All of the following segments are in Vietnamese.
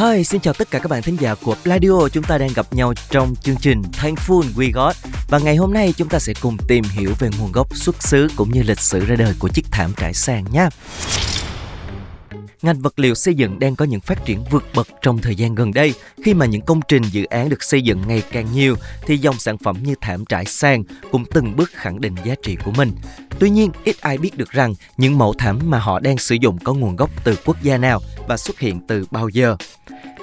Hi, xin chào tất cả các bạn thính giả của Pladio. Chúng ta đang gặp nhau trong chương trình Thankful We Got và ngày hôm nay chúng ta sẽ cùng tìm hiểu về nguồn gốc xuất xứ cũng như lịch sử ra đời của chiếc thảm trải sàn nhé ngành vật liệu xây dựng đang có những phát triển vượt bậc trong thời gian gần đây. Khi mà những công trình dự án được xây dựng ngày càng nhiều thì dòng sản phẩm như thảm trải sàn cũng từng bước khẳng định giá trị của mình. Tuy nhiên, ít ai biết được rằng những mẫu thảm mà họ đang sử dụng có nguồn gốc từ quốc gia nào và xuất hiện từ bao giờ.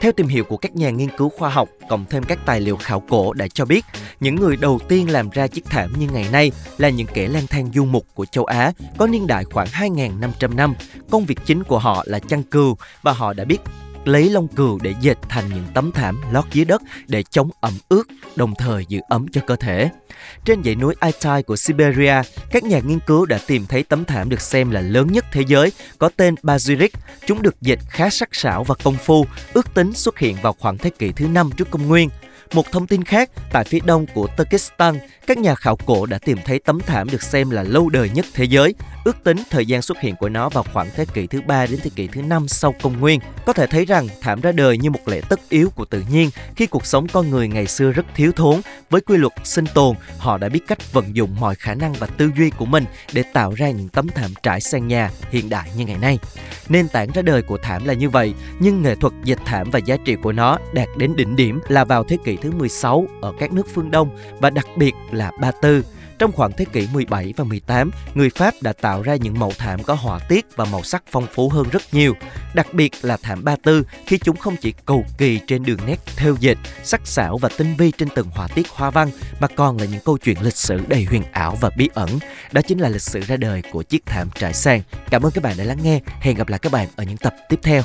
Theo tìm hiểu của các nhà nghiên cứu khoa học, cộng thêm các tài liệu khảo cổ đã cho biết, những người đầu tiên làm ra chiếc thảm như ngày nay là những kẻ lang thang du mục của châu Á, có niên đại khoảng 2.500 năm. Công việc chính của họ là chăn cừu và họ đã biết lấy lông cừu để dệt thành những tấm thảm lót dưới đất để chống ẩm ướt, đồng thời giữ ấm cho cơ thể. Trên dãy núi Altai của Siberia, các nhà nghiên cứu đã tìm thấy tấm thảm được xem là lớn nhất thế giới, có tên Bazyrik. Chúng được dệt khá sắc sảo và công phu, ước tính xuất hiện vào khoảng thế kỷ thứ 5 trước công nguyên. Một thông tin khác, tại phía đông của Turkestan, các nhà khảo cổ đã tìm thấy tấm thảm được xem là lâu đời nhất thế giới. Ước tính thời gian xuất hiện của nó vào khoảng thế kỷ thứ 3 đến thế kỷ thứ 5 sau công nguyên. Có thể thấy rằng thảm ra đời như một lẽ tất yếu của tự nhiên khi cuộc sống con người ngày xưa rất thiếu thốn. Với quy luật sinh tồn, họ đã biết cách vận dụng mọi khả năng và tư duy của mình để tạo ra những tấm thảm trải sàn nhà hiện đại như ngày nay. Nền tảng ra đời của thảm là như vậy, nhưng nghệ thuật dệt thảm và giá trị của nó đạt đến đỉnh điểm là vào thế kỷ thứ 16 ở các nước phương Đông và đặc biệt là Ba Tư. Trong khoảng thế kỷ 17 và 18, người Pháp đã tạo ra những mẫu thảm có họa tiết và màu sắc phong phú hơn rất nhiều. Đặc biệt là thảm Ba Tư khi chúng không chỉ cầu kỳ trên đường nét theo dệt, sắc sảo và tinh vi trên từng họa tiết hoa văn mà còn là những câu chuyện lịch sử đầy huyền ảo và bí ẩn. Đó chính là lịch sử ra đời của chiếc thảm trải sàn. Cảm ơn các bạn đã lắng nghe. Hẹn gặp lại các bạn ở những tập tiếp theo.